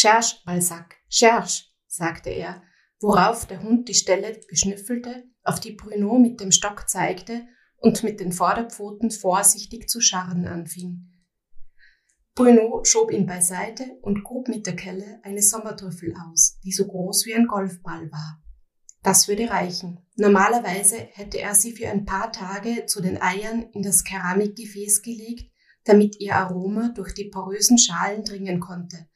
Cherche, Balzac, cherche, sagte er, worauf der Hund die Stelle beschnüffelte, auf die Bruno mit dem Stock zeigte und mit den Vorderpfoten vorsichtig zu scharren anfing. Bruno schob ihn beiseite und grub mit der Kelle eine Sommertrüffel aus, die so groß wie ein Golfball war. Das würde reichen. Normalerweise hätte er sie für ein paar Tage zu den Eiern in das Keramikgefäß gelegt, damit ihr Aroma durch die porösen Schalen dringen konnte.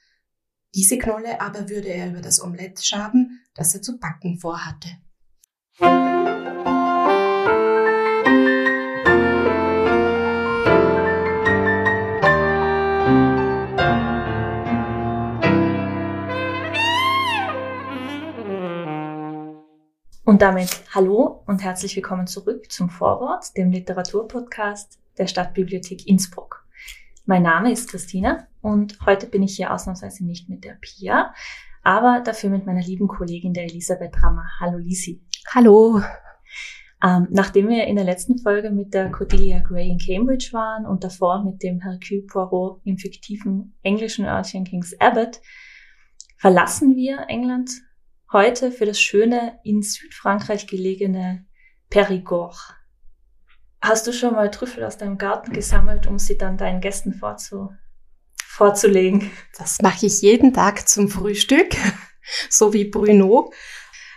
Diese Knolle aber würde er über das Omelett schaben, das er zu backen vorhatte. Und damit hallo und herzlich willkommen zurück zum Vorwort, dem Literaturpodcast der Stadtbibliothek Innsbruck. Mein Name ist Christina und heute bin ich hier ausnahmsweise nicht mit der Pia, aber dafür mit meiner lieben Kollegin der Elisabeth Rammer. Hallo Lisi. Hallo. Ähm, nachdem wir in der letzten Folge mit der Cordelia Gray in Cambridge waren und davor mit dem Hercule Poirot im fiktiven englischen Örtchen King's Abbott, verlassen wir England heute für das schöne in Südfrankreich gelegene Périgord. Hast du schon mal Trüffel aus deinem Garten gesammelt, um sie dann deinen Gästen vorzu vorzulegen? Das mache ich jeden Tag zum Frühstück, so wie Bruno.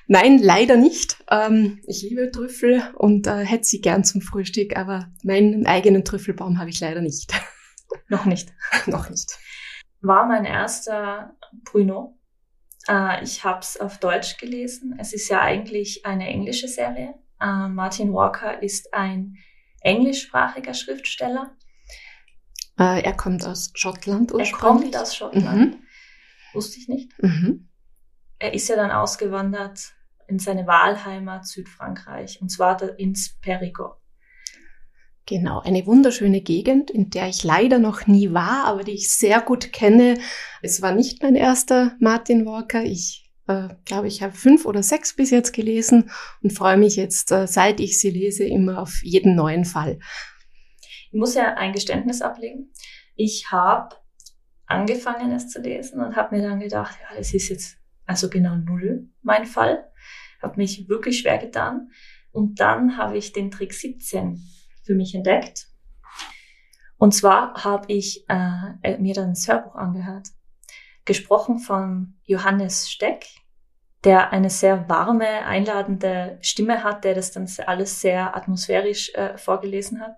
Nein, leider nicht. Ähm, ich liebe Trüffel und äh, hätte sie gern zum Frühstück, aber meinen eigenen Trüffelbaum habe ich leider nicht. Noch nicht. Noch nicht. War mein erster Bruno äh, ich habe es auf Deutsch gelesen. Es ist ja eigentlich eine englische Serie. Äh, Martin Walker ist ein englischsprachiger Schriftsteller. Äh, er kommt aus Schottland ursprünglich. Er kommt aus Schottland. Mhm. Wusste ich nicht. Mhm. Er ist ja dann ausgewandert in seine Wahlheimat Südfrankreich, und zwar ins Périgord. Genau, eine wunderschöne Gegend, in der ich leider noch nie war, aber die ich sehr gut kenne. Es war nicht mein erster Martin Walker. Ich äh, glaube, ich habe fünf oder sechs bis jetzt gelesen und freue mich jetzt, äh, seit ich sie lese, immer auf jeden neuen Fall. Ich muss ja ein Geständnis ablegen. Ich habe angefangen, es zu lesen und habe mir dann gedacht, ja, das ist jetzt also genau null mein Fall. Habe mich wirklich schwer getan. Und dann habe ich den Trick 17 für mich entdeckt. Und zwar habe ich äh, äh, mir dann das Hörbuch angehört, gesprochen von Johannes Steck, der eine sehr warme, einladende Stimme hat, der das dann alles sehr atmosphärisch äh, vorgelesen hat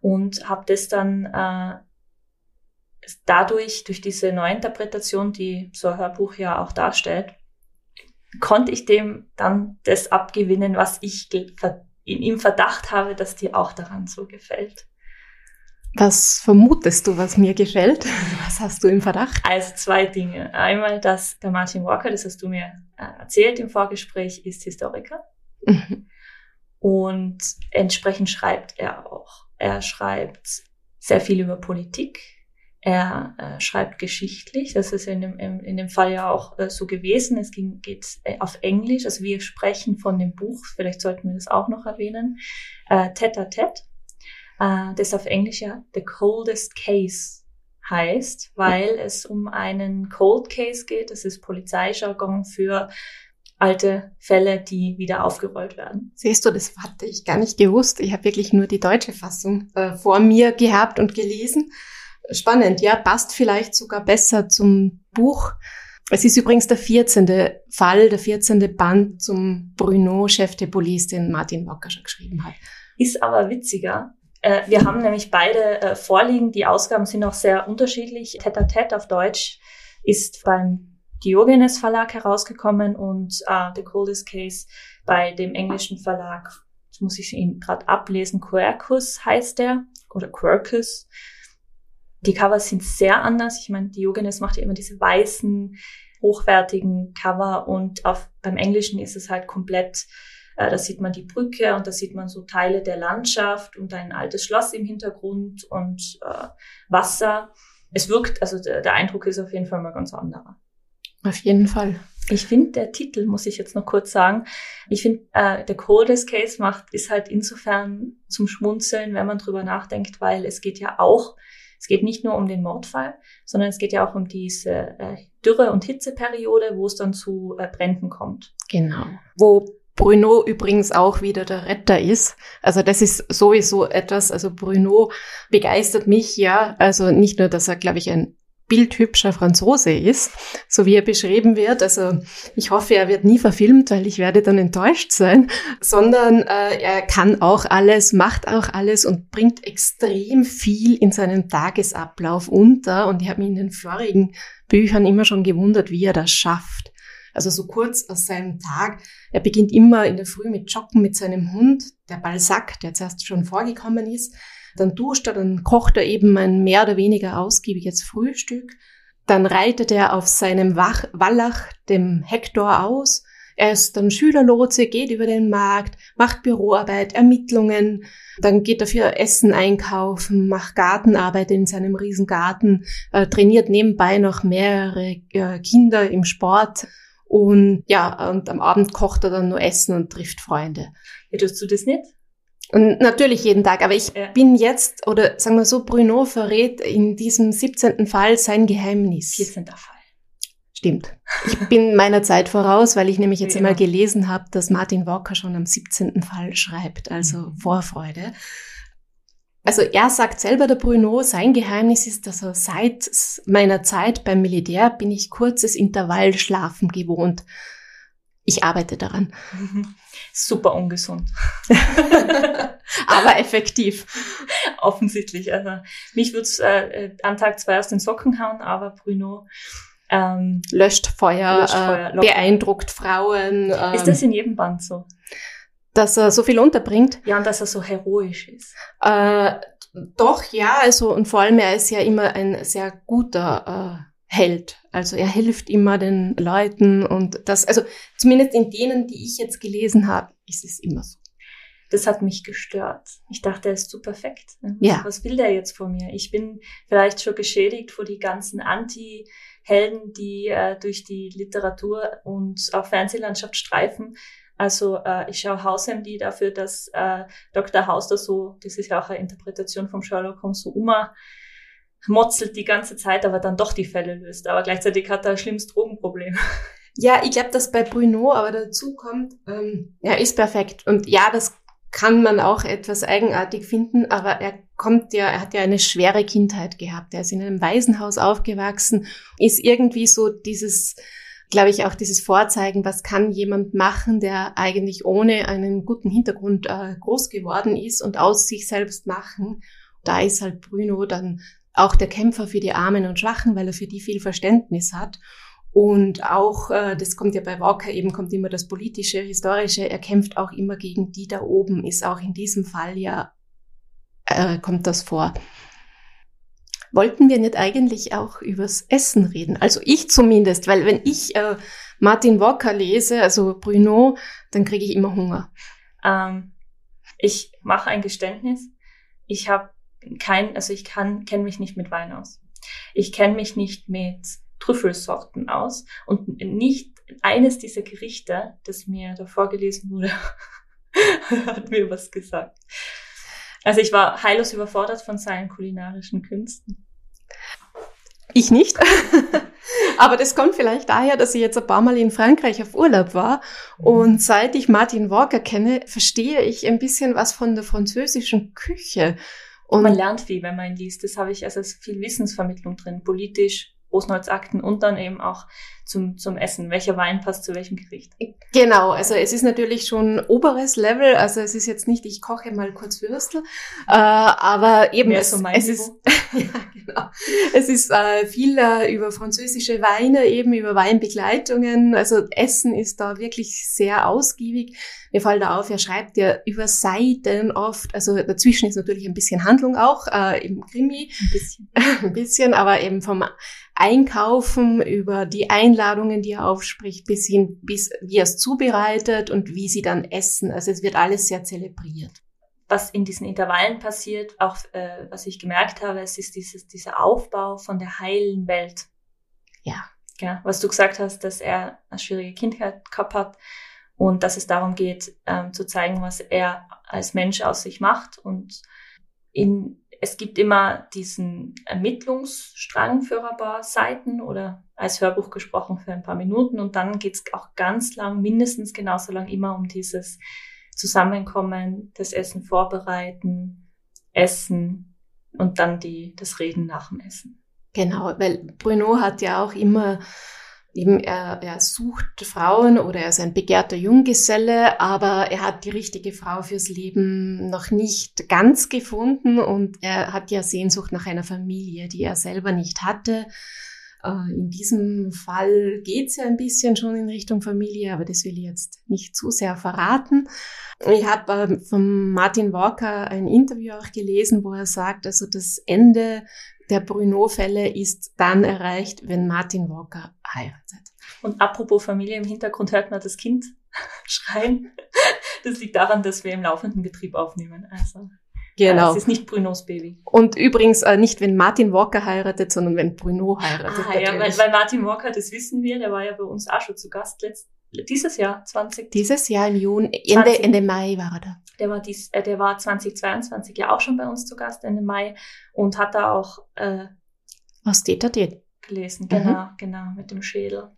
und habe das dann äh, dadurch, durch diese Neuinterpretation, die so ein Hörbuch ja auch darstellt, konnte ich dem dann das abgewinnen, was ich in ihm Verdacht habe, dass dir auch daran so gefällt. Was vermutest du, was mir gefällt? Was hast du im Verdacht? Also zwei Dinge. Einmal, dass der Martin Walker, das hast du mir äh, erzählt im Vorgespräch, ist Historiker. Mhm. Und entsprechend schreibt er auch. Er schreibt sehr viel über Politik, er äh, schreibt geschichtlich, das ist in dem, in dem Fall ja auch äh, so gewesen. Es ging, geht äh, auf Englisch, also wir sprechen von dem Buch, vielleicht sollten wir das auch noch erwähnen, äh, Tête à Tête, äh, das auf Englisch ja The Coldest Case heißt, weil es um einen Cold Case geht. Das ist Polizeijargon für alte Fälle, die wieder aufgerollt werden. Siehst du, das hatte ich gar nicht gewusst. Ich habe wirklich nur die deutsche Fassung äh, vor mir gehabt und gelesen. Spannend, ja, passt vielleicht sogar besser zum Buch. Es ist übrigens der 14. Fall, der 14. Band zum Bruno, Chef de Police, den Martin Walker schon geschrieben hat. Ist aber witziger. Äh, wir haben nämlich beide äh, vorliegen. Die Ausgaben sind auch sehr unterschiedlich. Tete Tete auf Deutsch ist beim Diogenes Verlag herausgekommen und uh, The Coldest Case bei dem englischen Verlag, jetzt muss ich ihn gerade ablesen, Quercus heißt der oder Quercus. Die Covers sind sehr anders. Ich meine, Diogenes macht ja immer diese weißen, hochwertigen Cover und auf, beim Englischen ist es halt komplett, äh, da sieht man die Brücke und da sieht man so Teile der Landschaft und ein altes Schloss im Hintergrund und äh, Wasser. Es wirkt, also der, der Eindruck ist auf jeden Fall mal ganz anderer. Auf jeden Fall. Ich finde, der Titel, muss ich jetzt noch kurz sagen, ich finde, äh, der Coldest Case macht, ist halt insofern zum Schmunzeln, wenn man drüber nachdenkt, weil es geht ja auch Es geht nicht nur um den Mordfall, sondern es geht ja auch um diese äh, Dürre- und Hitzeperiode, wo es dann zu äh, Bränden kommt. Genau. Wo Bruno übrigens auch wieder der Retter ist. Also das ist sowieso etwas, also Bruno begeistert mich ja. Also nicht nur, dass er, glaube ich, ein bildhübscher Franzose ist, so wie er beschrieben wird. Also ich hoffe, er wird nie verfilmt, weil ich werde dann enttäuscht sein, sondern äh, er kann auch alles, macht auch alles und bringt extrem viel in seinem Tagesablauf unter. Und ich habe mich in den vorigen Büchern immer schon gewundert, wie er das schafft. Also so kurz aus seinem Tag. Er beginnt immer in der Früh mit Joggen mit seinem Hund, der Balzac, der zuerst schon vorgekommen ist. Dann duscht er, dann kocht er eben ein mehr oder weniger ausgiebiges Frühstück. Dann reitet er auf seinem Wach Wallach, dem Hektor, aus. Er ist dann Schülerlotse, geht über den Markt, macht Büroarbeit, Ermittlungen, dann geht er für Essen einkaufen, macht Gartenarbeit in seinem Riesengarten, äh, trainiert nebenbei noch mehrere äh, Kinder im Sport und ja, und am Abend kocht er dann nur Essen und trifft Freunde. Tust du das nicht? Und natürlich jeden Tag, aber ich ja. bin jetzt, oder sagen wir so, Bruno verrät in diesem 17. Fall sein Geheimnis. 14. Fall. Stimmt. Ich bin meiner Zeit voraus, weil ich nämlich jetzt ja. einmal gelesen habe, dass Martin Walker schon am 17. Fall schreibt, also mhm. Vorfreude. Also er sagt selber, der Bruno, sein Geheimnis ist, dass er seit meiner Zeit beim Militär bin ich kurzes Intervallschlafen gewohnt. Ich arbeite daran. Super ungesund. Aber effektiv. Offensichtlich. Also mich würde es äh, an Tag zwei aus den Socken hauen, aber Bruno ähm, löscht Feuer, löscht Feuer äh, beeindruckt Frauen. Ähm, ist das in jedem Band so? Dass er so viel unterbringt. Ja, und dass er so heroisch ist. Äh, doch, ja, also und vor allem er ist ja immer ein sehr guter Held. Also er hilft immer den Leuten und das, also zumindest in denen, die ich jetzt gelesen habe, ist es immer so. Das hat mich gestört. Ich dachte, er ist zu perfekt. Ja. Was will der jetzt von mir? Ich bin vielleicht schon geschädigt vor die ganzen Anti-Helden, die äh, durch die Literatur und auch Fernsehlandschaft streifen. Also äh, ich schaue Haus-MD dafür, dass äh, Dr. House da so, das ist ja auch eine Interpretation vom Sherlock Holmes, so Uma motzelt die ganze Zeit, aber dann doch die Fälle löst. Aber gleichzeitig hat er ein schlimmes Drogenproblem. Ja, ich glaube, dass bei Bruno aber dazu kommt, ähm, er ist perfekt. Und ja, das kann man auch etwas eigenartig finden, aber er kommt ja, er hat ja eine schwere Kindheit gehabt. Er ist in einem Waisenhaus aufgewachsen, ist irgendwie so dieses, glaube ich, auch dieses Vorzeigen, was kann jemand machen, der eigentlich ohne einen guten Hintergrund äh, groß geworden ist und aus sich selbst machen. Da ist halt Bruno dann auch der Kämpfer für die Armen und Schwachen, weil er für die viel Verständnis hat. Und auch, äh, das kommt ja bei Walker eben, kommt immer das politische, historische, er kämpft auch immer gegen die da oben, ist auch in diesem Fall ja, äh, kommt das vor. Wollten wir nicht eigentlich auch übers Essen reden? Also ich zumindest, weil wenn ich äh, Martin Walker lese, also Bruno, dann kriege ich immer Hunger. Ähm, ich mache ein Geständnis. Ich habe kein, also ich kann, kenne mich nicht mit Wein aus. Ich kenne mich nicht mit Trüffelsorten aus und nicht eines dieser Gerichte, das mir da vorgelesen wurde, hat mir was gesagt. Also ich war heillos überfordert von seinen kulinarischen Künsten. Ich nicht. Aber das kommt vielleicht daher, dass ich jetzt ein paar Mal in Frankreich auf Urlaub war. Und seit ich Martin Walker kenne, verstehe ich ein bisschen was von der französischen Küche. Und man lernt viel, wenn man ihn liest. Das habe ich, also es ist viel Wissensvermittlung drin, politisch, Rosenholzakten und dann eben auch zum, zum Essen. Welcher Wein passt zu welchem Gericht? Genau, also es ist natürlich schon oberes Level, also es ist jetzt nicht, ich koche mal kurz Würstel, äh, aber eben es, so es ist, ja, genau. Es ist äh, viel äh, über französische Weine, eben über Weinbegleitungen, also Essen ist da wirklich sehr ausgiebig. Mir fällt da auf, er schreibt ja über Seiten oft, also dazwischen ist natürlich ein bisschen Handlung auch, äh, im Krimi. Ein bisschen. ein bisschen, aber eben vom Einkaufen, über die Einladungen, die er aufspricht, bis hin, bis wie er es zubereitet und wie sie dann essen. Also es wird alles sehr zelebriert. Was in diesen Intervallen passiert, auch äh, was ich gemerkt habe, es ist dieses, dieser Aufbau von der heilen Welt. Ja. Ja, was du gesagt hast, dass er eine schwierige Kindheit gehabt hat und dass es darum geht, ähm, zu zeigen, was er als Mensch aus sich macht und in es gibt immer diesen Ermittlungsstrang für ein paar Seiten oder als Hörbuch gesprochen für ein paar Minuten und dann geht's auch ganz lang, mindestens genauso lang immer um dieses Zusammenkommen, das Essen vorbereiten, Essen und dann die, das Reden nach dem Essen. Genau, weil Bruno hat ja auch immer eben er, er sucht Frauen oder er ist ein begehrter Junggeselle, aber er hat die richtige Frau fürs Leben noch nicht ganz gefunden und er hat ja Sehnsucht nach einer Familie, die er selber nicht hatte. Äh, in diesem Fall geht's ja ein bisschen schon in Richtung Familie, aber das will ich jetzt nicht zu sehr verraten. Ich habe von Martin Walker ein Interview auch gelesen, wo er sagt, also das Ende der Bruno-Fälle ist dann erreicht, wenn Martin Walker heiratet. Und apropos Familie, im Hintergrund hört man das Kind schreien. Das liegt daran, dass wir im laufenden Betrieb aufnehmen. Also Genau. Es ist nicht Brunos Baby. Und übrigens äh, nicht, wenn Martin Walker heiratet, sondern wenn Bruno heiratet. Ah, ja, weil, weil Martin Walker, das wissen wir, der war ja bei uns auch schon zu Gast letzt, dieses Jahr, 20. Dieses Jahr im Juni, Ende, 20, Ende Mai war er da. Der war, dies, äh, der war 2022 ja auch schon bei uns zu Gast, Ende Mai, und hat da auch äh, da denn? gelesen. Genau, mhm. genau, mit dem Schädel.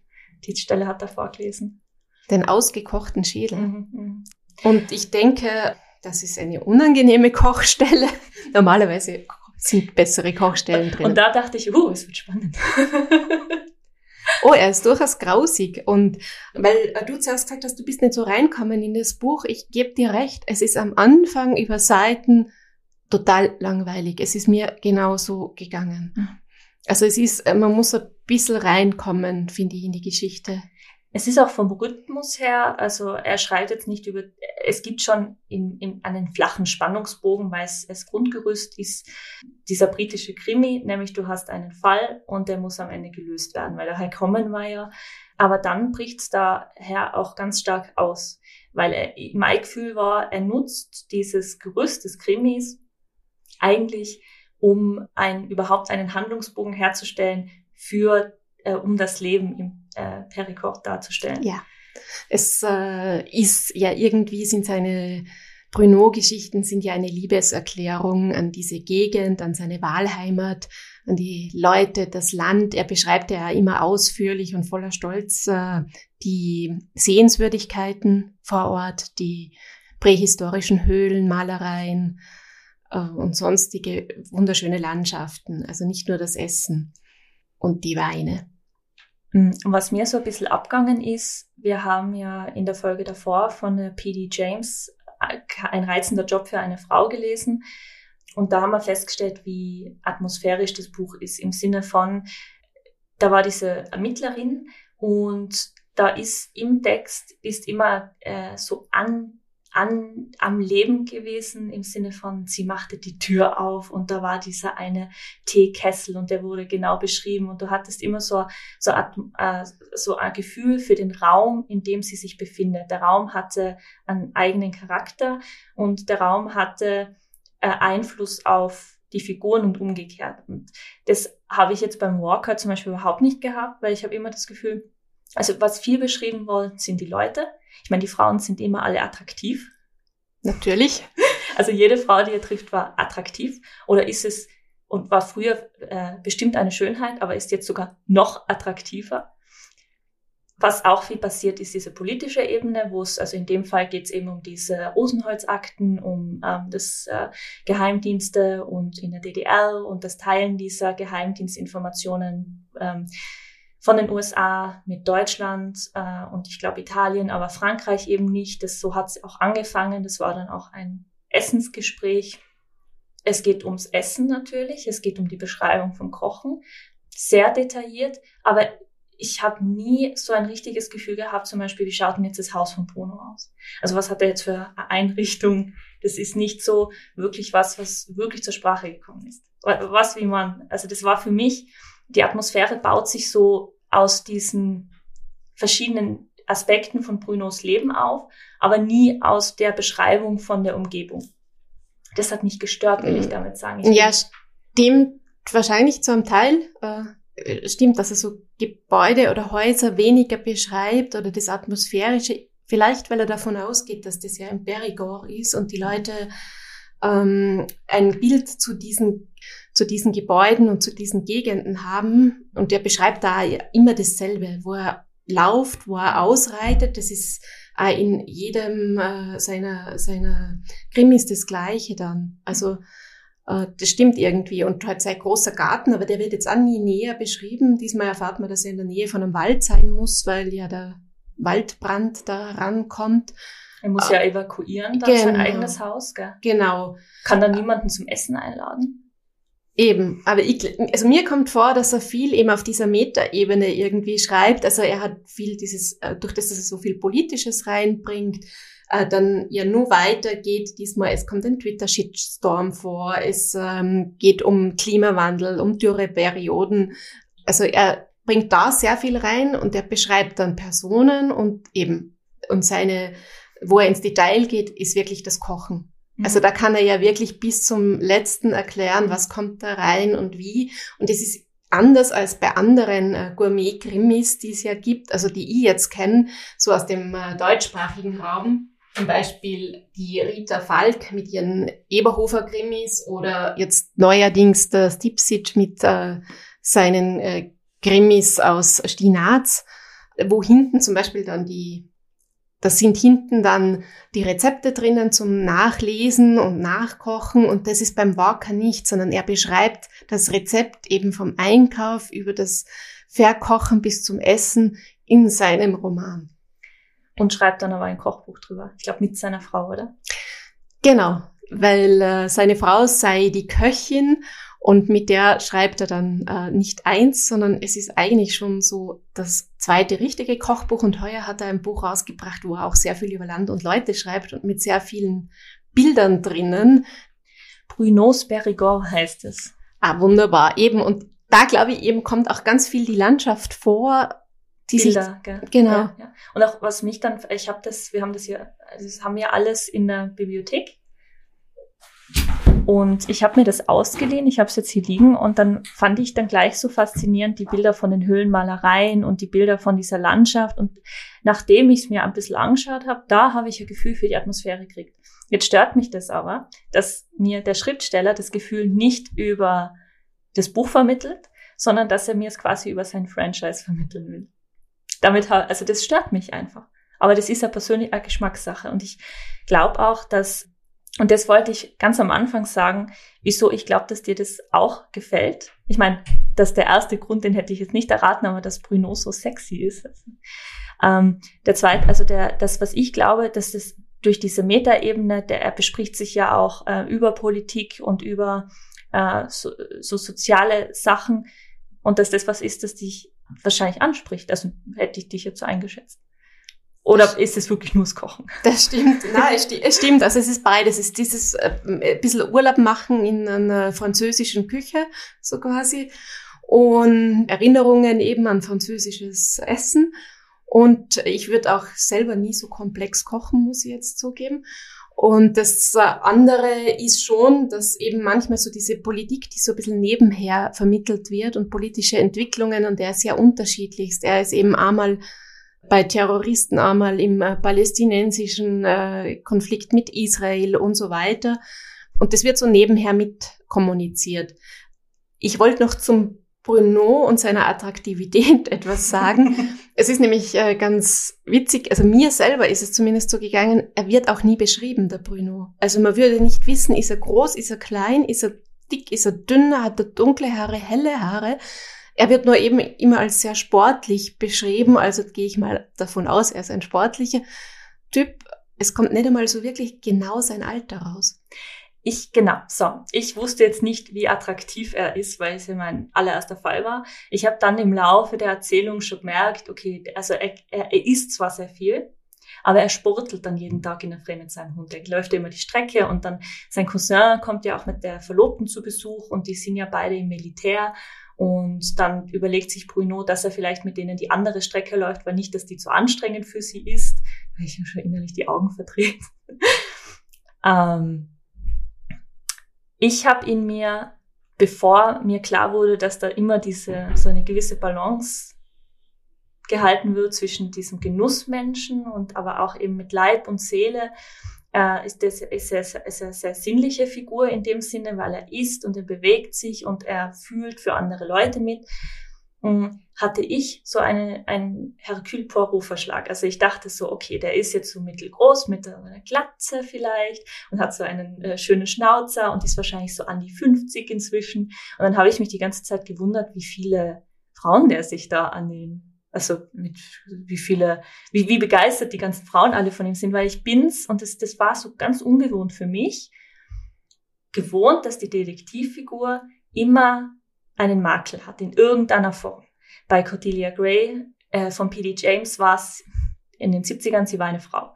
Die Stelle hat er vorgelesen. Den ausgekochten Schädel. Mhm, mh. Und ich denke, das ist eine unangenehme Kochstelle. Normalerweise sind bessere Kochstellen drin. Und da dachte ich, oh, es wird spannend. oh, er ist durchaus grausig. Und weil du zuerst gesagt hast, du bist nicht so reinkommen in das Buch, ich gebe dir recht, es ist am Anfang über Seiten total langweilig. Es ist mir genauso gegangen. Mhm. Also es ist, man muss ein bisschen reinkommen, finde ich, in die Geschichte. Es ist auch vom Rhythmus her, also er schreibt jetzt nicht über, es gibt schon in, in einen flachen Spannungsbogen, weil es, es Grundgerüst ist dieser britische Krimi, nämlich du hast einen Fall und der muss am Ende gelöst werden, weil der Herr kommen war ja. Aber dann bricht es daher auch ganz stark aus, weil er, mein Gefühl war, er nutzt dieses Gerüst des Krimis eigentlich, um ein, überhaupt einen Handlungsbogen herzustellen für, äh, um das Leben im äh, Perikord darzustellen. Ja, es äh, ist ja irgendwie sind seine Bruno-Geschichten sind ja eine Liebeserklärung an diese Gegend, an seine Wahlheimat, an die Leute, das Land. Er beschreibt ja immer ausführlich und voller Stolz äh, die Sehenswürdigkeiten vor Ort, die prähistorischen Höhlen, Malereien äh, und sonstige wunderschöne Landschaften. Also nicht nur das Essen und die Weine. Mm, was mir so ein bisschen abgangen ist, wir haben ja in der Folge davor von PD James äh, ein reizender Job für eine Frau gelesen. Und da haben wir festgestellt, wie atmosphärisch das Buch ist, im Sinne von, da war diese Ermittlerin und da ist im Text ist immer äh, so an an, am Leben gewesen im Sinne von, sie machte die Tür auf und da war dieser eine Teekessel und der wurde genau beschrieben und du hattest immer so, so, äh, so ein Gefühl für den Raum, in dem sie sich befindet. Der Raum hatte einen eigenen Charakter und der Raum hatte äh, Einfluss auf die Figuren und umgekehrt. Und das habe ich jetzt beim Walker zum Beispiel überhaupt nicht gehabt, weil ich habe immer das Gefühl, also was viel beschrieben wird, sind die Leute. Ich meine, die Frauen sind immer alle attraktiv. Natürlich. Also jede Frau, die er trifft, war attraktiv. Oder ist es und war früher äh, bestimmt eine Schönheit, aber ist jetzt sogar noch attraktiver. Was auch viel passiert, ist diese politische Ebene, wo es, also in dem Fall geht es eben um diese Rosenholzakten, um ähm, das äh, Geheimdienste und in der DDR und das Teilen dieser Geheimdienstinformationen. Ähm, von den USA mit Deutschland äh, und ich glaube Italien, aber Frankreich eben nicht. Das, so hat es auch angefangen. Das war dann auch ein Essensgespräch. Es geht ums Essen natürlich, es geht um die Beschreibung vom Kochen, sehr detailliert, aber ich habe nie so ein richtiges Gefühl gehabt, zum Beispiel, wie schaut denn jetzt das Haus von Bruno aus? Also was hat er jetzt für eine Einrichtung? Das ist nicht so wirklich was, was wirklich zur Sprache gekommen ist. Was wie man, also das war für mich, die Atmosphäre baut sich so aus diesen verschiedenen Aspekten von Brunos Leben auf, aber nie aus der Beschreibung von der Umgebung. Das hat mich gestört, will ich mhm. damit sagen. Ich ja, stimmt wahrscheinlich zu einem Teil. Äh, stimmt, dass er so Gebäude oder Häuser weniger beschreibt oder das Atmosphärische. Vielleicht, weil er davon ausgeht, dass das ja im Perigord ist und die Leute äh, ähm, ein Bild zu diesen, zu diesen Gebäuden und zu diesen Gegenden haben. Und der beschreibt da immer dasselbe, wo er lauft, wo er ausreitet. Das ist äh, in jedem äh, seiner, seiner Krimis das Gleiche dann. Also äh, das stimmt irgendwie. Und halt sein großer Garten, aber der wird jetzt auch nie näher beschrieben. Diesmal erfahrt man, dass er in der Nähe von einem Wald sein muss, weil ja der Waldbrand da rankommt. Er muss ja evakuieren, dann genau. sein eigenes Haus, gell? Genau. Kann dann niemanden zum Essen einladen? Eben, aber ich, also mir kommt vor, dass er viel eben auf dieser Metaebene irgendwie schreibt. Also er hat viel dieses, äh, durch das, dass er so viel Politisches reinbringt, äh, dann ja nur weitergeht. Diesmal, es kommt ein Twitter-Shitstorm vor, es ähm, geht um Klimawandel, um Dürreperioden. Also er bringt da sehr viel rein und er beschreibt dann Personen und eben, und seine wo er ins Detail geht, ist wirklich das Kochen. Mhm. Also da kann er ja wirklich bis zum letzten erklären, was kommt da rein und wie. Und es ist anders als bei anderen äh, Gourmet-Krimis, die es ja gibt, also die ich jetzt kenne, so aus dem äh, deutschsprachigen Raum. Zum Beispiel die Rita Falk mit ihren Eberhofer-Krimis oder jetzt neuerdings der Stipsit mit äh, seinen äh, Krimis aus Stinaz, wo hinten zum Beispiel dann die da sind hinten dann die Rezepte drinnen zum Nachlesen und Nachkochen und das ist beim Walker nicht, sondern er beschreibt das Rezept eben vom Einkauf über das Verkochen bis zum Essen in seinem Roman. Und schreibt dann aber ein Kochbuch drüber. Ich glaube mit seiner Frau, oder? Genau, weil äh, seine Frau sei die Köchin und mit der schreibt er dann äh, nicht eins, sondern es ist eigentlich schon so das zweite richtige Kochbuch. Und heuer hat er ein Buch rausgebracht, wo er auch sehr viel über Land und Leute schreibt und mit sehr vielen Bildern drinnen. Brunos Perigord heißt es. Ah, wunderbar. Eben. Und da glaube ich eben kommt auch ganz viel die Landschaft vor. Die Bilder, gell? Genau. Ja, ja. Und auch was mich dann, ich habe das, wir haben das hier, also das haben wir alles in der Bibliothek. Und ich habe mir das ausgeliehen, ich habe es jetzt hier liegen und dann fand ich dann gleich so faszinierend die Bilder von den Höhlenmalereien und die Bilder von dieser Landschaft. Und nachdem ich es mir ein bisschen angeschaut habe, da habe ich ein Gefühl für die Atmosphäre gekriegt. Jetzt stört mich das aber, dass mir der Schriftsteller das Gefühl nicht über das Buch vermittelt, sondern dass er mir es quasi über sein Franchise vermitteln will. Damit, also das stört mich einfach. Aber das ist ja persönlich eine Geschmackssache. Und ich glaube auch, dass und das wollte ich ganz am Anfang sagen, wieso ich glaube, dass dir das auch gefällt. Ich meine, das ist der erste Grund, den hätte ich jetzt nicht erraten, aber dass Bruno so sexy ist. Ähm, der zweite, also der, das, was ich glaube, dass das durch diese Metaebene, der er bespricht sich ja auch äh, über Politik und über äh, so, so soziale Sachen und dass das was ist, das dich wahrscheinlich anspricht. Also hätte ich dich jetzt so eingeschätzt. Oder ist es wirklich nur das Kochen? Das stimmt. Nein, es, sti es stimmt. Also es ist beides. Es ist dieses äh, ein bisschen Urlaub machen in einer französischen Küche, so quasi. Und Erinnerungen eben an französisches Essen. Und ich würde auch selber nie so komplex kochen, muss ich jetzt zugeben. Und das andere ist schon, dass eben manchmal so diese Politik, die so ein bisschen nebenher vermittelt wird und politische Entwicklungen und der ist ja unterschiedlichst. Er ist eben einmal bei Terroristen einmal im äh, palästinensischen äh, Konflikt mit Israel und so weiter. Und das wird so nebenher mit kommuniziert. Ich wollte noch zum Bruno und seiner Attraktivität etwas sagen. es ist nämlich äh, ganz witzig, also mir selber ist es zumindest so gegangen, er wird auch nie beschrieben, der Bruno. Also man würde nicht wissen, ist er groß, ist er klein, ist er dick, ist er dünn, hat er dunkle Haare, helle Haare. Er wird nur eben immer als sehr sportlich beschrieben, also gehe ich mal davon aus, er ist ein sportlicher Typ. Es kommt nicht einmal so wirklich genau sein Alter raus. Ich, genau, so. Ich wusste jetzt nicht, wie attraktiv er ist, weil es ja mein allererster Fall war. Ich habe dann im Laufe der Erzählung schon gemerkt, okay, also er, er, er isst zwar sehr viel, aber er sportelt dann jeden Tag in der Früh mit seinem Hund. Er läuft immer die Strecke und dann sein Cousin kommt ja auch mit der Verlobten zu Besuch und die sind ja beide im Militär und dann überlegt sich Bruno, dass er vielleicht mit denen die andere Strecke läuft, weil nicht, dass die zu anstrengend für sie ist. Weil ich mir schon innerlich die Augen verdreht. ähm, ich habe ihn mir, bevor mir klar wurde, dass da immer diese so eine gewisse Balance gehalten wird zwischen diesem Genussmenschen und aber auch eben mit Leib und Seele, äh, ist, das, ist, er, ist er eine sehr sinnliche Figur in dem Sinne, weil er isst und er bewegt sich und er fühlt für andere Leute mit. Ähm, hatte ich so eine, einen Hercule Poirot-Verschlag. Also ich dachte so, okay, der ist jetzt so mittelgroß mit einer Glatze vielleicht und hat so einen äh, schönen Schnauzer und ist wahrscheinlich so an die 50 inzwischen. Und dann habe ich mich die ganze Zeit gewundert, wie viele Frauen der sich da an den, also mit wie viele, wie, wie begeistert die ganzen Frauen alle von ihm sind, weil ich bin's und das, das war so ganz ungewohnt für mich, gewohnt, dass die Detektivfigur immer einen Makel hat in irgendeiner Form. Bei Cordelia Gray äh, von P.D. James war es in den 70ern, sie war eine Frau.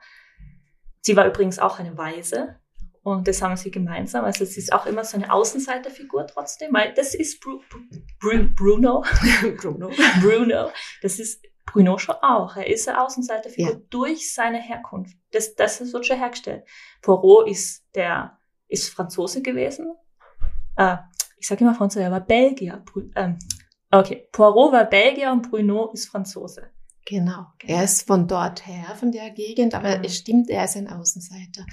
Sie war übrigens auch eine Weise und das haben sie gemeinsam. Also es ist auch immer so eine Außenseiterfigur trotzdem, weil das ist Bru Bru Bruno. Bruno. Bruno. Das ist Bruno schon auch. Er ist eine Außenseiterfigur ja. durch seine Herkunft. Das, das wird schon hergestellt. Poirot ist der, ist Franzose gewesen. Äh, ich sage immer Franzose, er war Belgier. Ähm, okay, Poirot war Belgier und Bruno ist Franzose. Genau. genau. Er ist von dort her, von der Gegend, aber mhm. es stimmt, er ist ein Außenseiter.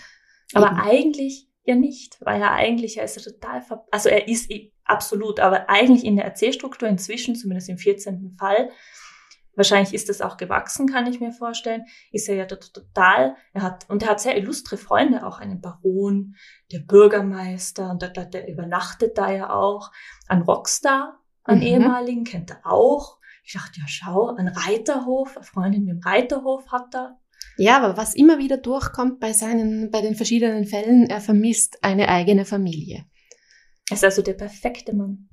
Aber Eben. eigentlich ja nicht, weil er eigentlich, er ist ja total, also er ist absolut, aber eigentlich in der Erzählstruktur inzwischen, zumindest im 14. Fall, wahrscheinlich ist das auch gewachsen, kann ich mir vorstellen, ist er ja total, er hat, und er hat sehr illustre Freunde, auch einen Baron, der Bürgermeister, und der, der übernachtet da ja auch, ein Rockstar, einen mhm. ehemaligen, kennt er auch. Ich dachte, ja, schau, ein Reiterhof, eine Freundin mit dem Reiterhof hat er. Ja, aber was immer wieder durchkommt bei seinen, bei den verschiedenen Fällen, er vermisst eine eigene Familie. Er ist also der perfekte Mann.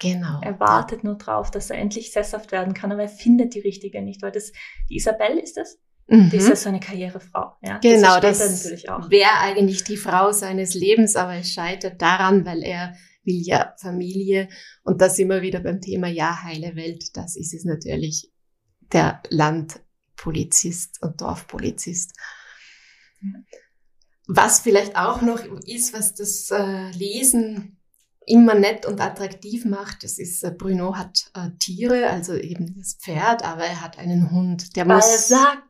Genau. Er wartet nur drauf, dass er endlich sesshaft werden kann, aber er findet die richtige nicht, weil das, die Isabelle ist das? Mhm. Die ist ja so eine Karrierefrau. Ja, genau, das, das wäre eigentlich die Frau seines Lebens, aber es scheitert daran, weil er will ja Familie. Und das immer wieder beim Thema Ja, heile Welt. Das ist es natürlich der Landpolizist und Dorfpolizist. Was vielleicht auch noch ist, was das äh, Lesen immer nett und attraktiv macht. Das ist, äh, Bruno hat äh, Tiere, also eben das Pferd, aber er hat einen Hund. Der muss. Balzac.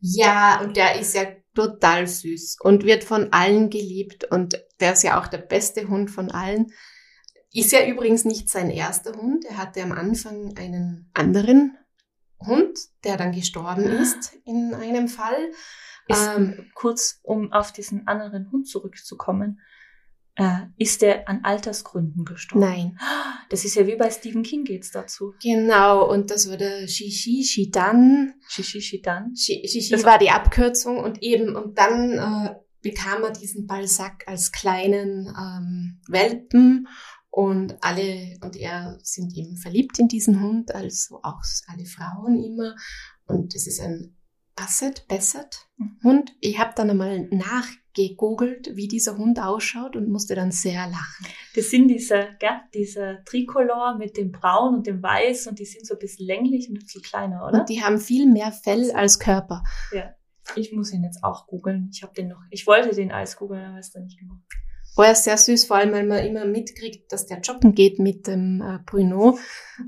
Ja, und der ist ja total süß und wird von allen geliebt und der ist ja auch der beste Hund von allen. Ist ja übrigens nicht sein erster Hund. Er hatte am Anfang einen anderen Hund, der dann gestorben ist in einem Fall. Ist, ähm, kurz, um auf diesen anderen Hund zurückzukommen äh, ist der an Altersgründen gestorben? Nein. Das ist ja wie bei Stephen King geht's dazu. Genau, und das war der Shishi Shidan. Shishi Shidan? Shishi das war die Abkürzung und eben, und dann äh, bekam er diesen Balsac als kleinen ähm, Welpen und alle und er sind eben verliebt in diesen Hund, also auch alle Frauen immer. Und das ist ein Basset, Basset. Hund. Ich habe dann einmal nach gegoogelt, wie dieser Hund ausschaut und musste dann sehr lachen. Das sind diese, gell, diese Tricolor mit dem Braun und dem Weiß und die sind so ein bisschen länglich und ein bisschen kleiner, oder? Und die haben viel mehr Fell als Körper. Ja. Ich muss ihn jetzt auch googeln. Ich habe den noch, ich wollte den als googeln, aber es dann nicht gemacht. Oh, er ist sehr süß, vor allem, weil man immer mitkriegt, dass der joggen geht mit dem äh, Bruno.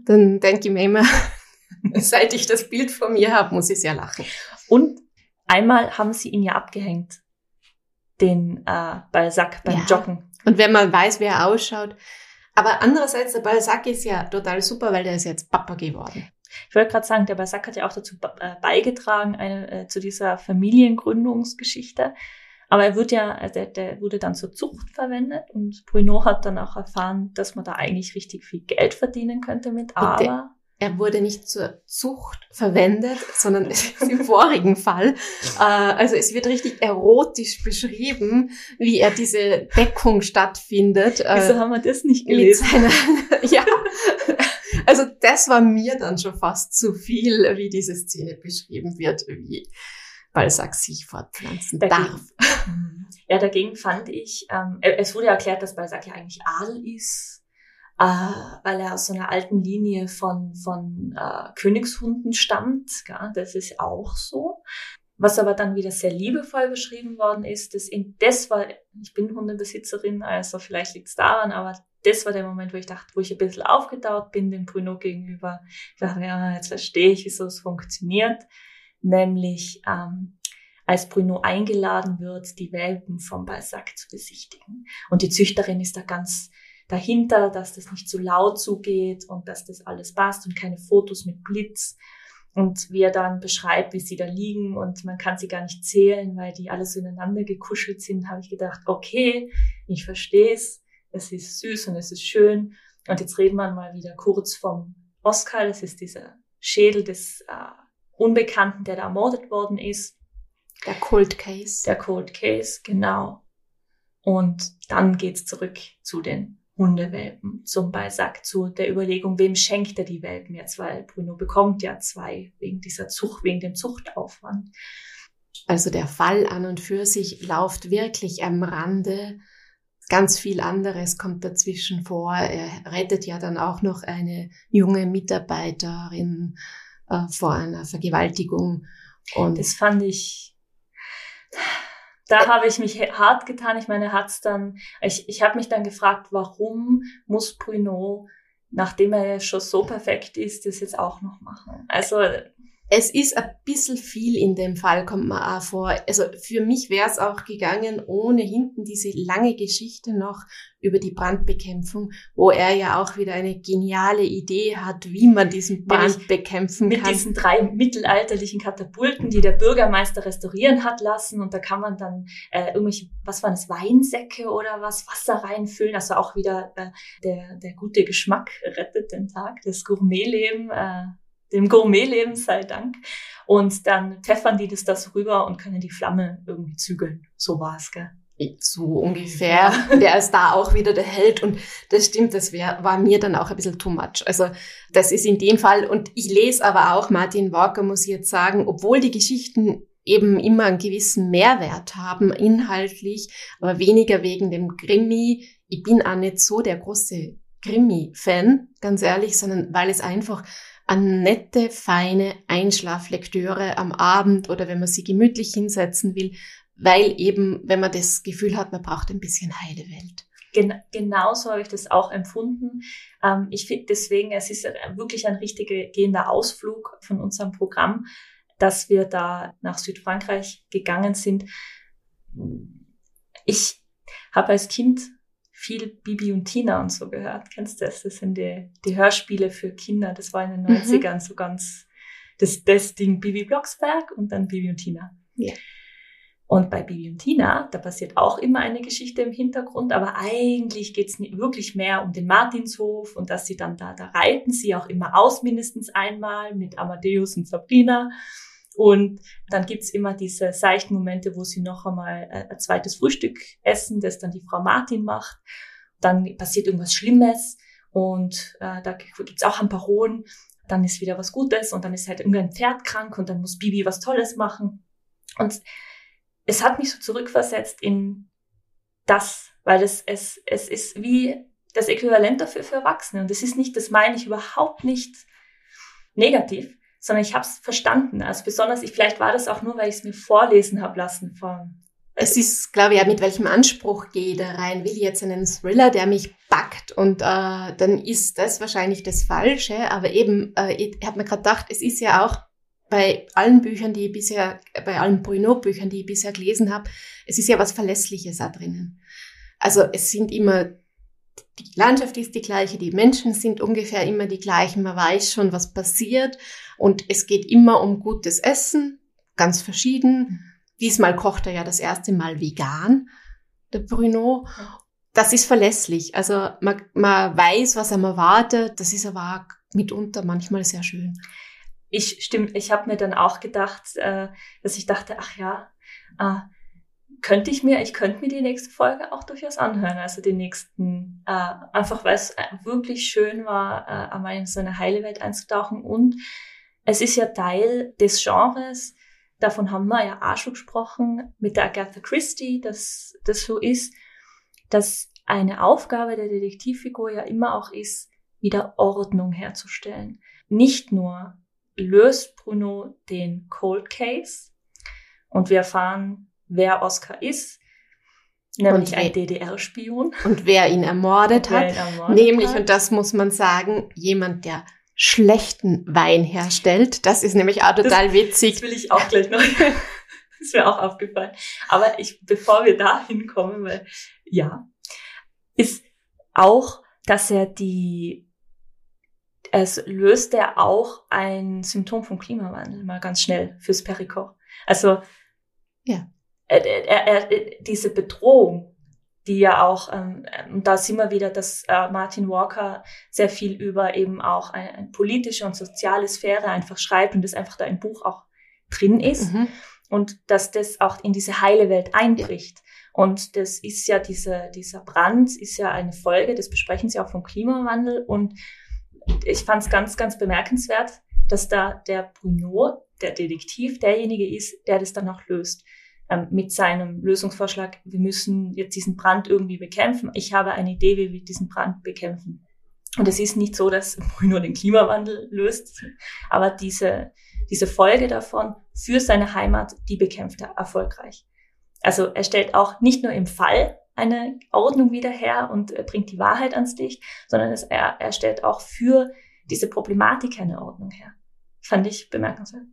Dann denke ich mir immer, seit ich das Bild von mir habe, muss ich sehr lachen. Und einmal haben sie ihn ja abgehängt den äh, Balzac beim ja. Joggen. Und wenn man weiß, wie er ausschaut. Aber andererseits, der Balzac ist ja total super, weil der ist jetzt Papa geworden. Ich wollte gerade sagen, der Balzac hat ja auch dazu äh, beigetragen, eine, äh, zu dieser Familiengründungsgeschichte. Aber er wird ja, also der, der wurde dann zur Zucht verwendet und Bruno hat dann auch erfahren, dass man da eigentlich richtig viel Geld verdienen könnte mit. Aber er wurde nicht zur Zucht verwendet, sondern im vorigen Fall. Äh, also es wird richtig erotisch beschrieben, wie er diese Deckung stattfindet. Äh, Wieso haben wir das nicht gelesen? Seiner, ja, also das war mir dann schon fast zu viel, wie diese Szene beschrieben wird, wie Balzac sich fortpflanzen dagegen, darf. Ja, dagegen fand ich, ähm, es wurde erklärt, dass Balzac ja eigentlich Adel ist äh, weil er aus so einer alten Linie von, von äh, Königshunden stammt. Gell? Das ist auch so. Was aber dann wieder sehr liebevoll beschrieben worden ist, dass in das war, ich bin Hundebesitzerin, also vielleicht liegt es daran, aber das war der Moment, wo ich dachte, wo ich ein bisschen aufgetaut bin dem Bruno gegenüber. Ich dachte, ja, jetzt verstehe ich, wieso es funktioniert. Nämlich, ähm, als Bruno eingeladen wird, die Welpen vom Balzac zu besichtigen. Und die Züchterin ist da ganz dahinter, dass das nicht zu laut zugeht und dass das alles passt und keine Fotos mit Blitz. Und wie er dann beschreibt, wie sie da liegen und man kann sie gar nicht zählen, weil die alle so ineinander gekuschelt sind, habe ich gedacht, okay, ich verstehe es, es ist süß und es ist schön. Und jetzt reden wir mal wieder kurz vom Oscar, das ist dieser Schädel des äh, Unbekannten, der da ermordet worden ist. Der Cold Case. Der Cold Case, genau. Und dann geht's zurück zu den Hundewelpen zum Balsac, zu der Überlegung, wem schenkt er die Welpen jetzt, weil Bruno bekommt ja zwei wegen dieser Zucht, wegen dem Zuchtaufwand. Also der Fall an und für sich läuft wirklich am Rande. Ganz viel anderes kommt dazwischen vor. Er rettet ja dann auch noch eine junge Mitarbeiterin äh, vor einer Vergewaltigung. Und das fand ich da habe ich mich hart getan. Ich meine, hat's dann, ich, ich habe mich dann gefragt, warum muss Bruno, nachdem er ja schon so perfekt ist, das jetzt auch noch machen? Also es ist ein bisschen viel in dem Fall, kommt mir auch vor. Also für mich wäre es auch gegangen, ohne hinten diese lange Geschichte noch über die Brandbekämpfung, wo er ja auch wieder eine geniale Idee hat, wie man diesen Brand bekämpfen mit kann. Mit diesen drei mittelalterlichen Katapulten, die der Bürgermeister restaurieren hat lassen. Und da kann man dann äh, irgendwelche, was waren das, Weinsäcke oder was, Wasser reinfüllen. Also auch wieder äh, der, der gute Geschmack rettet den Tag, das Gourmetleben. Äh, dem Gourmetleben sei Dank. Und dann pfeffern die das da so rüber und können die Flamme irgendwie zügeln. So war's, gell? So ungefähr. Der ist da auch wieder der Held und das stimmt, das wär, war mir dann auch ein bisschen too much. Also das ist in dem Fall und ich lese aber auch Martin Walker, muss ich jetzt sagen, obwohl die Geschichten eben immer einen gewissen Mehrwert haben, inhaltlich, aber weniger wegen dem Grimmi. Ich bin auch nicht so der große Grimmi-Fan, ganz ehrlich, sondern weil es einfach an nette, feine Einschlaflektüre am Abend oder wenn man sie gemütlich hinsetzen will, weil eben, wenn man das Gefühl hat, man braucht ein bisschen heile Welt. Gen genauso habe ich das auch empfunden. Ähm, ich finde deswegen, es ist wirklich ein richtiger gehender Ausflug von unserem Programm, dass wir da nach Südfrankreich gegangen sind. Ich habe als Kind viel Bibi und Tina und so gehört. Kennst du das? Das sind die, die Hörspiele für Kinder. Das war in den 90ern mhm. so ganz das, das Ding Bibi Blocksberg und dann Bibi und Tina. Ja. Und bei Bibi und Tina, da passiert auch immer eine Geschichte im Hintergrund, aber eigentlich geht's nicht wirklich mehr um den Martinshof und dass sie dann da, da reiten sie auch immer aus, mindestens einmal mit Amadeus und Sabrina. Und dann gibt's immer diese seichten Momente, wo sie noch einmal äh, ein zweites Frühstück essen, das dann die Frau Martin macht. Dann passiert irgendwas Schlimmes und äh, da gibt's auch ein paar Hohen. Dann ist wieder was Gutes und dann ist halt irgendein Pferd krank und dann muss Bibi was Tolles machen. Und es hat mich so zurückversetzt in das, weil es, es, es ist wie das Äquivalent dafür für Erwachsene. Und das ist nicht, das meine ich überhaupt nicht negativ, sondern ich habe es verstanden. Also besonders, ich, vielleicht war das auch nur, weil ich es mir vorlesen habe lassen von. Es ist, glaube ich, ja, mit welchem Anspruch gehe ich da rein? Will ich jetzt einen Thriller, der mich packt? Und äh, dann ist das wahrscheinlich das Falsche. Aber eben, äh, ich habe mir gerade gedacht, es ist ja auch bei allen Büchern, die ich bisher, bei allen Bruno-Büchern, die ich bisher gelesen habe, es ist ja was Verlässliches da drinnen. Also es sind immer die Landschaft ist die gleiche, die Menschen sind ungefähr immer die gleichen, man weiß schon, was passiert und es geht immer um gutes Essen, ganz verschieden. Diesmal kocht er ja das erste Mal vegan, der Bruno. Das ist verlässlich. Also man, man weiß, was einem erwartet. Das ist aber mitunter manchmal sehr schön. Ich stimme, ich habe mir dann auch gedacht, äh, dass ich dachte, ach ja, äh, könnte ich mir, ich könnte mir die nächste Folge auch durchaus anhören, also die nächsten, äh, einfach weil es äh, wirklich schön war, äh, einmal in so eine heile Welt einzutauchen und es ist ja Teil des Genres, davon haben wir ja auch schon gesprochen, mit der Agatha Christie, dass das so ist, dass eine Aufgabe der Detektivfigur ja immer auch ist, wieder Ordnung herzustellen. Nicht nur löst Bruno den Cold Case und wir erfahren, wer Oscar ist, nämlich und ein DDR-Spion. Und wer ihn ermordet hat. Ihn ermordet nämlich, hat. und das muss man sagen, jemand, der schlechten Wein herstellt. Das ist nämlich auch total das, witzig. Das will ich auch gleich noch. ist mir auch aufgefallen. Aber ich, bevor wir da hinkommen, weil, ja, ist auch, dass er die, es löst er auch ein Symptom vom Klimawandel mal ganz schnell fürs Perikor. Also, ja. Er, er, er, diese Bedrohung, die ja auch, ähm, und da sind wir wieder, dass äh, Martin Walker sehr viel über eben auch eine, eine politische und soziale Sphäre einfach schreibt und das einfach da im Buch auch drin ist. Mhm. Und dass das auch in diese heile Welt einbricht. Ja. Und das ist ja diese, dieser Brand ist ja eine Folge, das besprechen sie auch vom Klimawandel. Und ich fand es ganz, ganz bemerkenswert, dass da der Bruno, der Detektiv, derjenige ist, der das dann auch löst ähm, mit seinem Lösungsvorschlag, wir müssen jetzt diesen Brand irgendwie bekämpfen. Ich habe eine Idee, wie wir diesen Brand bekämpfen. Und es ist nicht so, dass Bruno den Klimawandel löst, aber diese, diese Folge davon für seine Heimat, die bekämpft er erfolgreich. Also er stellt auch nicht nur im Fall eine Ordnung wieder her und bringt die Wahrheit ans Licht, sondern es, er, er stellt auch für diese Problematik eine Ordnung her. Fand ich bemerkenswert.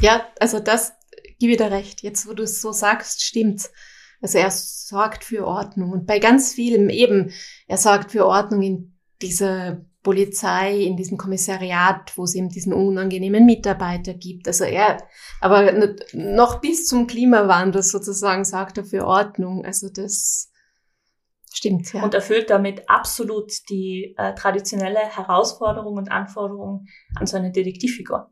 Ja, also das gebe dir recht. Jetzt, wo du es so sagst, stimmt. Also er sorgt für Ordnung. Und bei ganz vielem eben, er sorgt für Ordnung in dieser Polizei, in diesem Kommissariat, wo es eben diesen unangenehmen Mitarbeiter gibt. Also er, aber noch bis zum Klimawandel sozusagen sorgt er für Ordnung. Also das stimmt, ja. Und erfüllt damit absolut die äh, traditionelle Herausforderung und Anforderung an so eine Detektivfigur.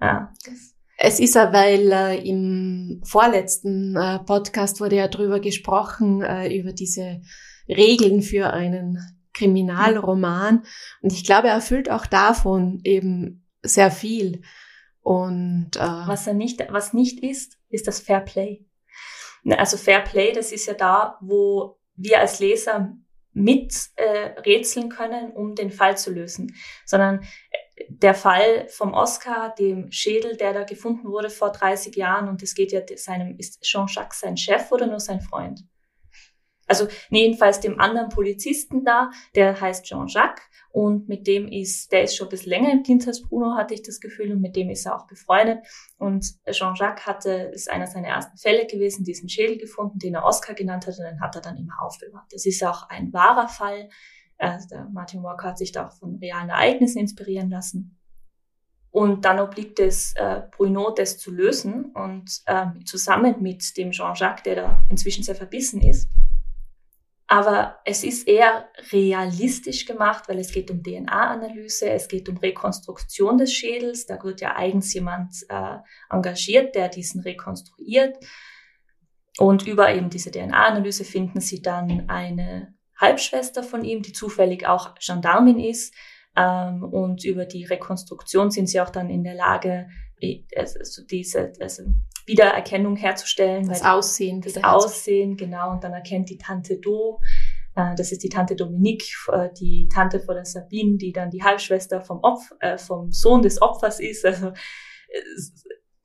Ja, das es ist ja, weil äh, im vorletzten äh, Podcast wurde ja drüber gesprochen, äh, über diese Regeln für einen Kriminalroman. Und ich glaube, er erfüllt auch davon eben sehr viel. Und äh, was er nicht, was nicht ist, ist das Fair Play. Also Fair Play, das ist ja da, wo wir als Leser mit äh, rätseln können, um den Fall zu lösen, sondern der Fall vom Oscar, dem Schädel, der da gefunden wurde vor 30 Jahren, und es geht ja seinem, ist Jean-Jacques sein Chef oder nur sein Freund? Also jedenfalls dem anderen Polizisten da, der heißt Jean-Jacques und mit dem ist, der ist schon ein bisschen länger im Dienst als Bruno, hatte ich das Gefühl, und mit dem ist er auch befreundet. Und Jean-Jacques hatte, ist einer seiner ersten Fälle gewesen, diesen Schädel gefunden, den er Oscar genannt hat, und den hat er dann immer aufbewahrt. Das ist auch ein wahrer Fall. Der Martin Walker hat sich da auch von realen Ereignissen inspirieren lassen. Und dann obliegt es äh, Bruno, das zu lösen und äh, zusammen mit dem Jean-Jacques, der da inzwischen sehr verbissen ist. Aber es ist eher realistisch gemacht, weil es geht um DNA-Analyse, es geht um Rekonstruktion des Schädels. Da wird ja eigens jemand äh, engagiert, der diesen rekonstruiert. Und über eben diese DNA-Analyse finden sie dann eine Halbschwester von ihm, die zufällig auch Gendarmin ist. Ähm, und über die Rekonstruktion sind sie auch dann in der Lage, also diese also Wiedererkennung herzustellen. Das Aussehen. Das Aussehen, genau. Und dann erkennt die Tante Do, äh, das ist die Tante Dominique, äh, die Tante von der Sabine, die dann die Halbschwester vom, Opf, äh, vom Sohn des Opfers ist. Also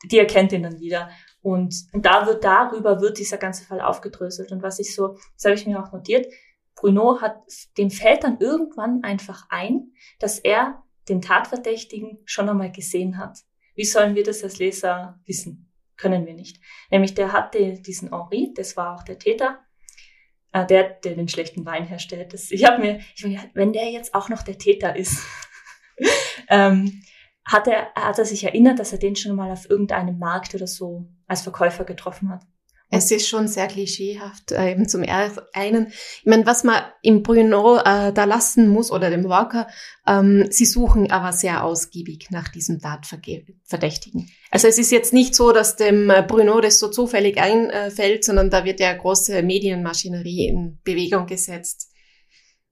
die erkennt ihn dann wieder. Und, und da wird darüber wird dieser ganze Fall aufgedröselt. Und was ich so, das habe ich mir auch notiert, Bruno hat, dem fällt dann irgendwann einfach ein, dass er den Tatverdächtigen schon einmal gesehen hat. Wie sollen wir das als Leser wissen? Können wir nicht. Nämlich der hatte diesen Henri, das war auch der Täter, äh, der, der den schlechten Wein herstellt. Das, ich habe mir, ich meine, wenn der jetzt auch noch der Täter ist, ähm, hat er, hat er sich erinnert, dass er den schon mal auf irgendeinem Markt oder so als Verkäufer getroffen hat. Es ist schon sehr klischeehaft, äh, eben zum einen. Ich meine, was man im Bruno äh, da lassen muss oder dem Walker, ähm, sie suchen aber sehr ausgiebig nach diesem Tatverdächtigen. Also es ist jetzt nicht so, dass dem äh, Bruno das so zufällig einfällt, sondern da wird ja große Medienmaschinerie in Bewegung gesetzt.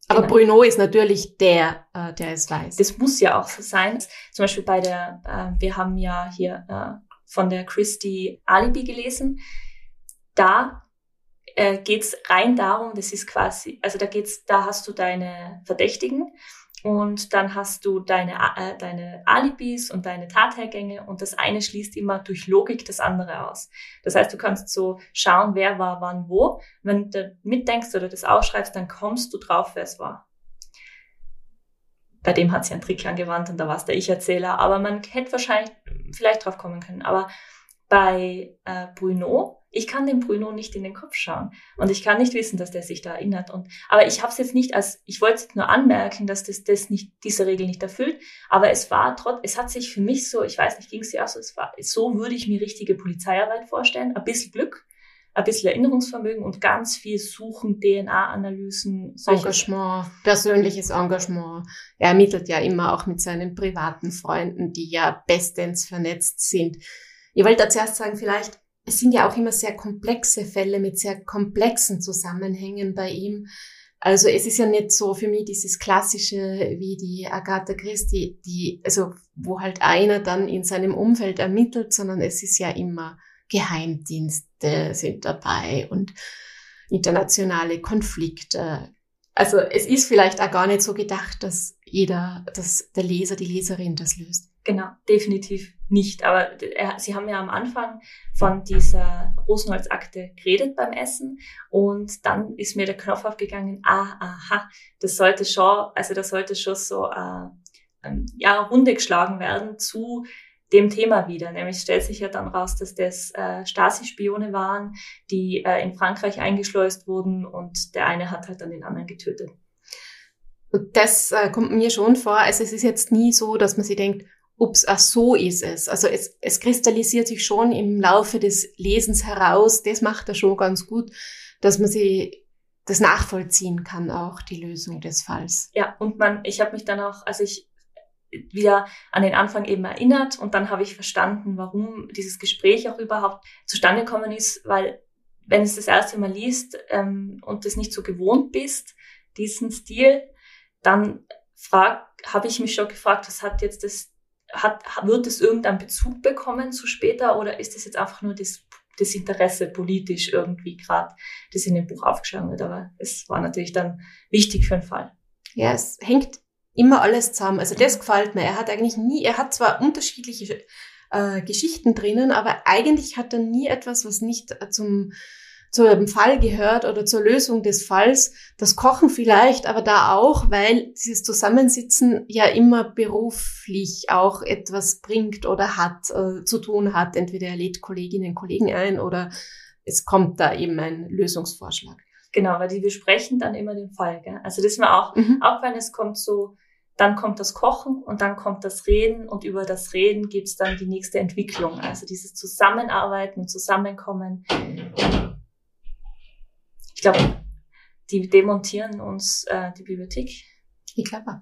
Aber genau. Bruno ist natürlich der, äh, der es weiß. Das muss ja auch so sein. Zum Beispiel bei der, äh, wir haben ja hier äh, von der Christie Alibi gelesen da äh, geht rein darum, das ist quasi, also da geht's, da hast du deine Verdächtigen und dann hast du deine, äh, deine Alibis und deine Tathergänge und das eine schließt immer durch Logik das andere aus. Das heißt, du kannst so schauen, wer war wann wo. Wenn du mitdenkst oder das ausschreibst, dann kommst du drauf, wer es war. Bei dem hat sie einen Trick angewandt und da war es der Ich-Erzähler, aber man hätte wahrscheinlich vielleicht drauf kommen können. Aber bei äh, Bruno, ich kann dem Bruno nicht in den Kopf schauen und ich kann nicht wissen, dass der sich da erinnert. Und aber ich habe es jetzt nicht als, ich wollte jetzt nur anmerken, dass das, das nicht diese Regel nicht erfüllt. Aber es war trotz, es hat sich für mich so, ich weiß nicht, ging es auch so, es war so würde ich mir richtige Polizeiarbeit vorstellen, ein bisschen Glück, ein bisschen Erinnerungsvermögen und ganz viel Suchen, DNA-Analysen. Engagement, persönliches Engagement. Er ermittelt ja immer auch mit seinen privaten Freunden, die ja bestens vernetzt sind. Ich wollte da zuerst sagen, vielleicht, es sind ja auch immer sehr komplexe Fälle mit sehr komplexen Zusammenhängen bei ihm. Also es ist ja nicht so für mich dieses klassische wie die Agatha Christie, die, also wo halt einer dann in seinem Umfeld ermittelt, sondern es ist ja immer Geheimdienste sind dabei und internationale Konflikte. Also es ist vielleicht auch gar nicht so gedacht, dass jeder, dass der Leser, die Leserin das löst. Genau, definitiv nicht. Aber Sie haben ja am Anfang von dieser Rosenholzakte geredet beim Essen und dann ist mir der Knopf aufgegangen, ah, aha, das sollte schon, also das sollte schon so äh, ähm, ja, Runde geschlagen werden zu dem Thema wieder. Nämlich stellt sich ja dann raus, dass das äh, Stasi-Spione waren, die äh, in Frankreich eingeschleust wurden und der eine hat halt dann den anderen getötet. Und das äh, kommt mir schon vor. Also es ist jetzt nie so, dass man sich denkt, ups, ach so ist es. Also es, es kristallisiert sich schon im Laufe des Lesens heraus. Das macht er schon ganz gut, dass man sie das nachvollziehen kann, auch die Lösung des Falls. Ja, und man, ich habe mich dann auch, also ich wieder an den Anfang eben erinnert und dann habe ich verstanden, warum dieses Gespräch auch überhaupt zustande gekommen ist, weil wenn es das erste Mal liest ähm, und das nicht so gewohnt bist, diesen Stil, dann habe ich mich schon gefragt, was hat jetzt das, hat, wird es irgendeinen Bezug bekommen zu später oder ist das jetzt einfach nur das, das Interesse politisch irgendwie gerade, das in dem Buch aufgeschlagen wird, aber es war natürlich dann wichtig für den Fall. Ja, es hängt immer alles zusammen. Also das gefällt mir. Er hat eigentlich nie, er hat zwar unterschiedliche äh, Geschichten drinnen, aber eigentlich hat er nie etwas, was nicht äh, zum zum Fall gehört oder zur Lösung des Falls. Das Kochen vielleicht, aber da auch, weil dieses Zusammensitzen ja immer beruflich auch etwas bringt oder hat, äh, zu tun hat. Entweder er lädt Kolleginnen und Kollegen ein oder es kommt da eben ein Lösungsvorschlag. Genau, weil die besprechen dann immer den Fall. Gell? Also das ist mir auch, mhm. auch wenn es kommt so dann kommt das Kochen und dann kommt das Reden und über das Reden gibt's dann die nächste Entwicklung. Also dieses Zusammenarbeiten und Zusammenkommen. Ich glaube, die demontieren uns äh, die Bibliothek. Ich glaube.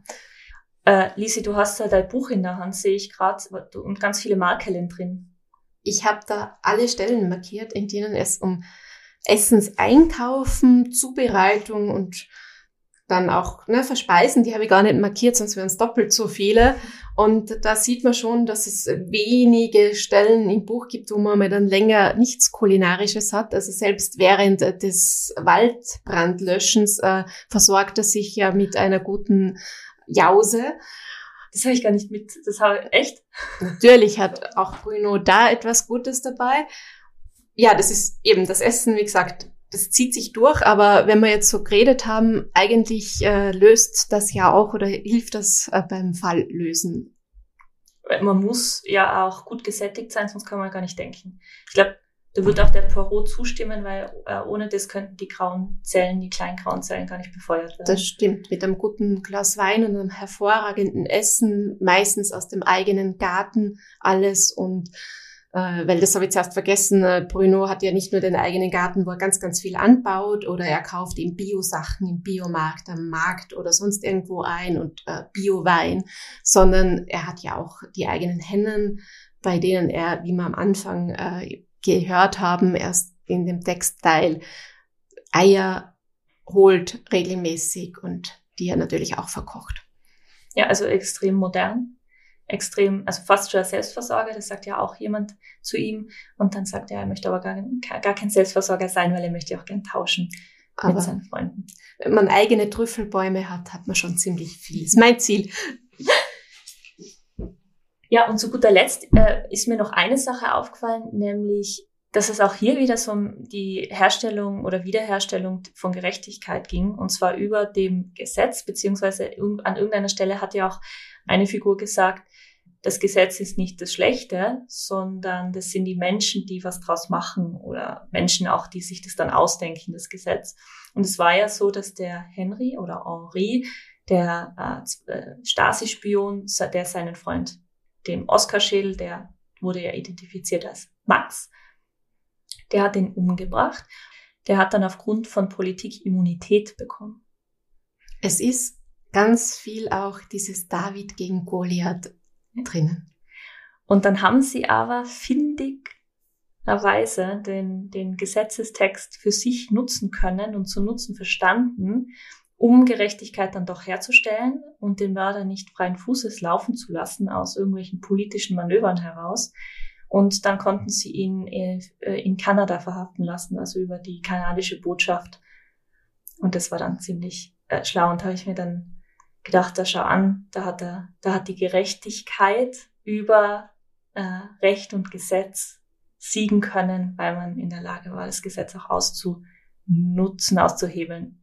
Äh, Lisi, du hast da dein Buch in der Hand, sehe ich gerade, und ganz viele Markelen drin. Ich habe da alle Stellen markiert, in denen es um Essenseinkaufen, Zubereitung und dann auch ne, verspeisen, die habe ich gar nicht markiert, sonst wären es doppelt so viele. Und da sieht man schon, dass es wenige Stellen im Buch gibt, wo man mal dann länger nichts Kulinarisches hat. Also selbst während des Waldbrandlöschens äh, versorgt er sich ja mit einer guten Jause. Das habe ich gar nicht mit. Das habe ich echt. Natürlich hat auch Bruno da etwas Gutes dabei. Ja, das ist eben das Essen, wie gesagt, das zieht sich durch, aber wenn wir jetzt so geredet haben, eigentlich äh, löst das ja auch oder hilft das äh, beim Fall lösen. Man muss ja auch gut gesättigt sein, sonst kann man gar nicht denken. Ich glaube, da wird auch der Poirot zustimmen, weil äh, ohne das könnten die grauen Zellen, die kleinen grauen Zellen gar nicht befeuert werden. Das stimmt. Mit einem guten Glas Wein und einem hervorragenden Essen, meistens aus dem eigenen Garten alles und weil das habe ich zuerst vergessen, äh, Bruno hat ja nicht nur den eigenen Garten, wo er ganz, ganz viel anbaut oder er kauft eben Bio-Sachen im Biomarkt, am Markt oder sonst irgendwo ein und äh, Bio-Wein, sondern er hat ja auch die eigenen Hennen, bei denen er, wie wir am Anfang äh, gehört haben, erst in dem Textteil Eier holt regelmäßig und die er natürlich auch verkocht. Ja, also extrem modern extrem, also fast schon Selbstversorger, das sagt ja auch jemand zu ihm. Und dann sagt er, er möchte aber gar, gar kein Selbstversorger sein, weil er möchte auch gern tauschen aber mit seinen Freunden. Wenn man eigene Trüffelbäume hat, hat man schon ziemlich viel. Das ist mein Ziel. Ja, und zu guter Letzt äh, ist mir noch eine Sache aufgefallen, nämlich, dass es auch hier wieder so um die Herstellung oder Wiederherstellung von Gerechtigkeit ging, und zwar über dem Gesetz, beziehungsweise an irgendeiner Stelle hat ja auch eine Figur gesagt, das Gesetz ist nicht das Schlechte, sondern das sind die Menschen, die was draus machen oder Menschen auch, die sich das dann ausdenken, das Gesetz. Und es war ja so, dass der Henry oder Henri, der äh, Stasi-Spion, der seinen Freund, dem Oskar Schill, der wurde ja identifiziert als Max, der hat ihn umgebracht. Der hat dann aufgrund von Politik Immunität bekommen. Es ist ganz viel auch dieses David gegen Goliath drinnen. Und dann haben sie aber findigerweise den, den Gesetzestext für sich nutzen können und zu nutzen verstanden, um Gerechtigkeit dann doch herzustellen und den Mörder nicht freien Fußes laufen zu lassen aus irgendwelchen politischen Manövern heraus. Und dann konnten sie ihn äh, in Kanada verhaften lassen, also über die kanadische Botschaft. Und das war dann ziemlich äh, schlau. Und habe ich mir dann gedacht, da schau an, da hat er, da hat die Gerechtigkeit über äh, Recht und Gesetz siegen können, weil man in der Lage war, das Gesetz auch auszunutzen, auszuhebeln,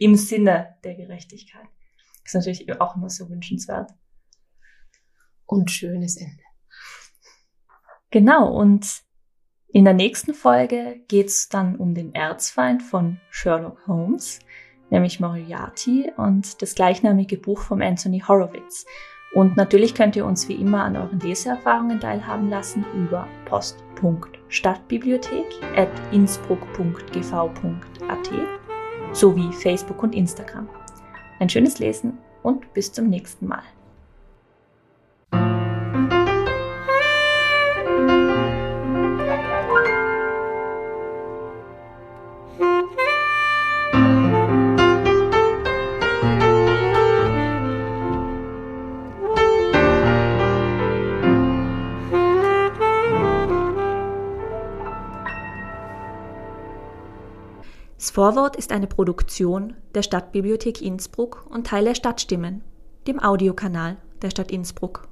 im Sinne der Gerechtigkeit. Das ist natürlich auch immer so wünschenswert. Und schönes Ende. Genau, und in der nächsten Folge geht's dann um den Erzfeind von Sherlock Holmes nämlich Moriarty und das gleichnamige Buch von Anthony Horowitz. Und natürlich könnt ihr uns wie immer an euren Leseerfahrungen teilhaben lassen über post.stadtbibliothek at innsbruck.gv.at sowie Facebook und Instagram. Ein schönes Lesen und bis zum nächsten Mal. Vorwort ist eine Produktion der Stadtbibliothek Innsbruck und Teil der Stadtstimmen, dem Audiokanal der Stadt Innsbruck.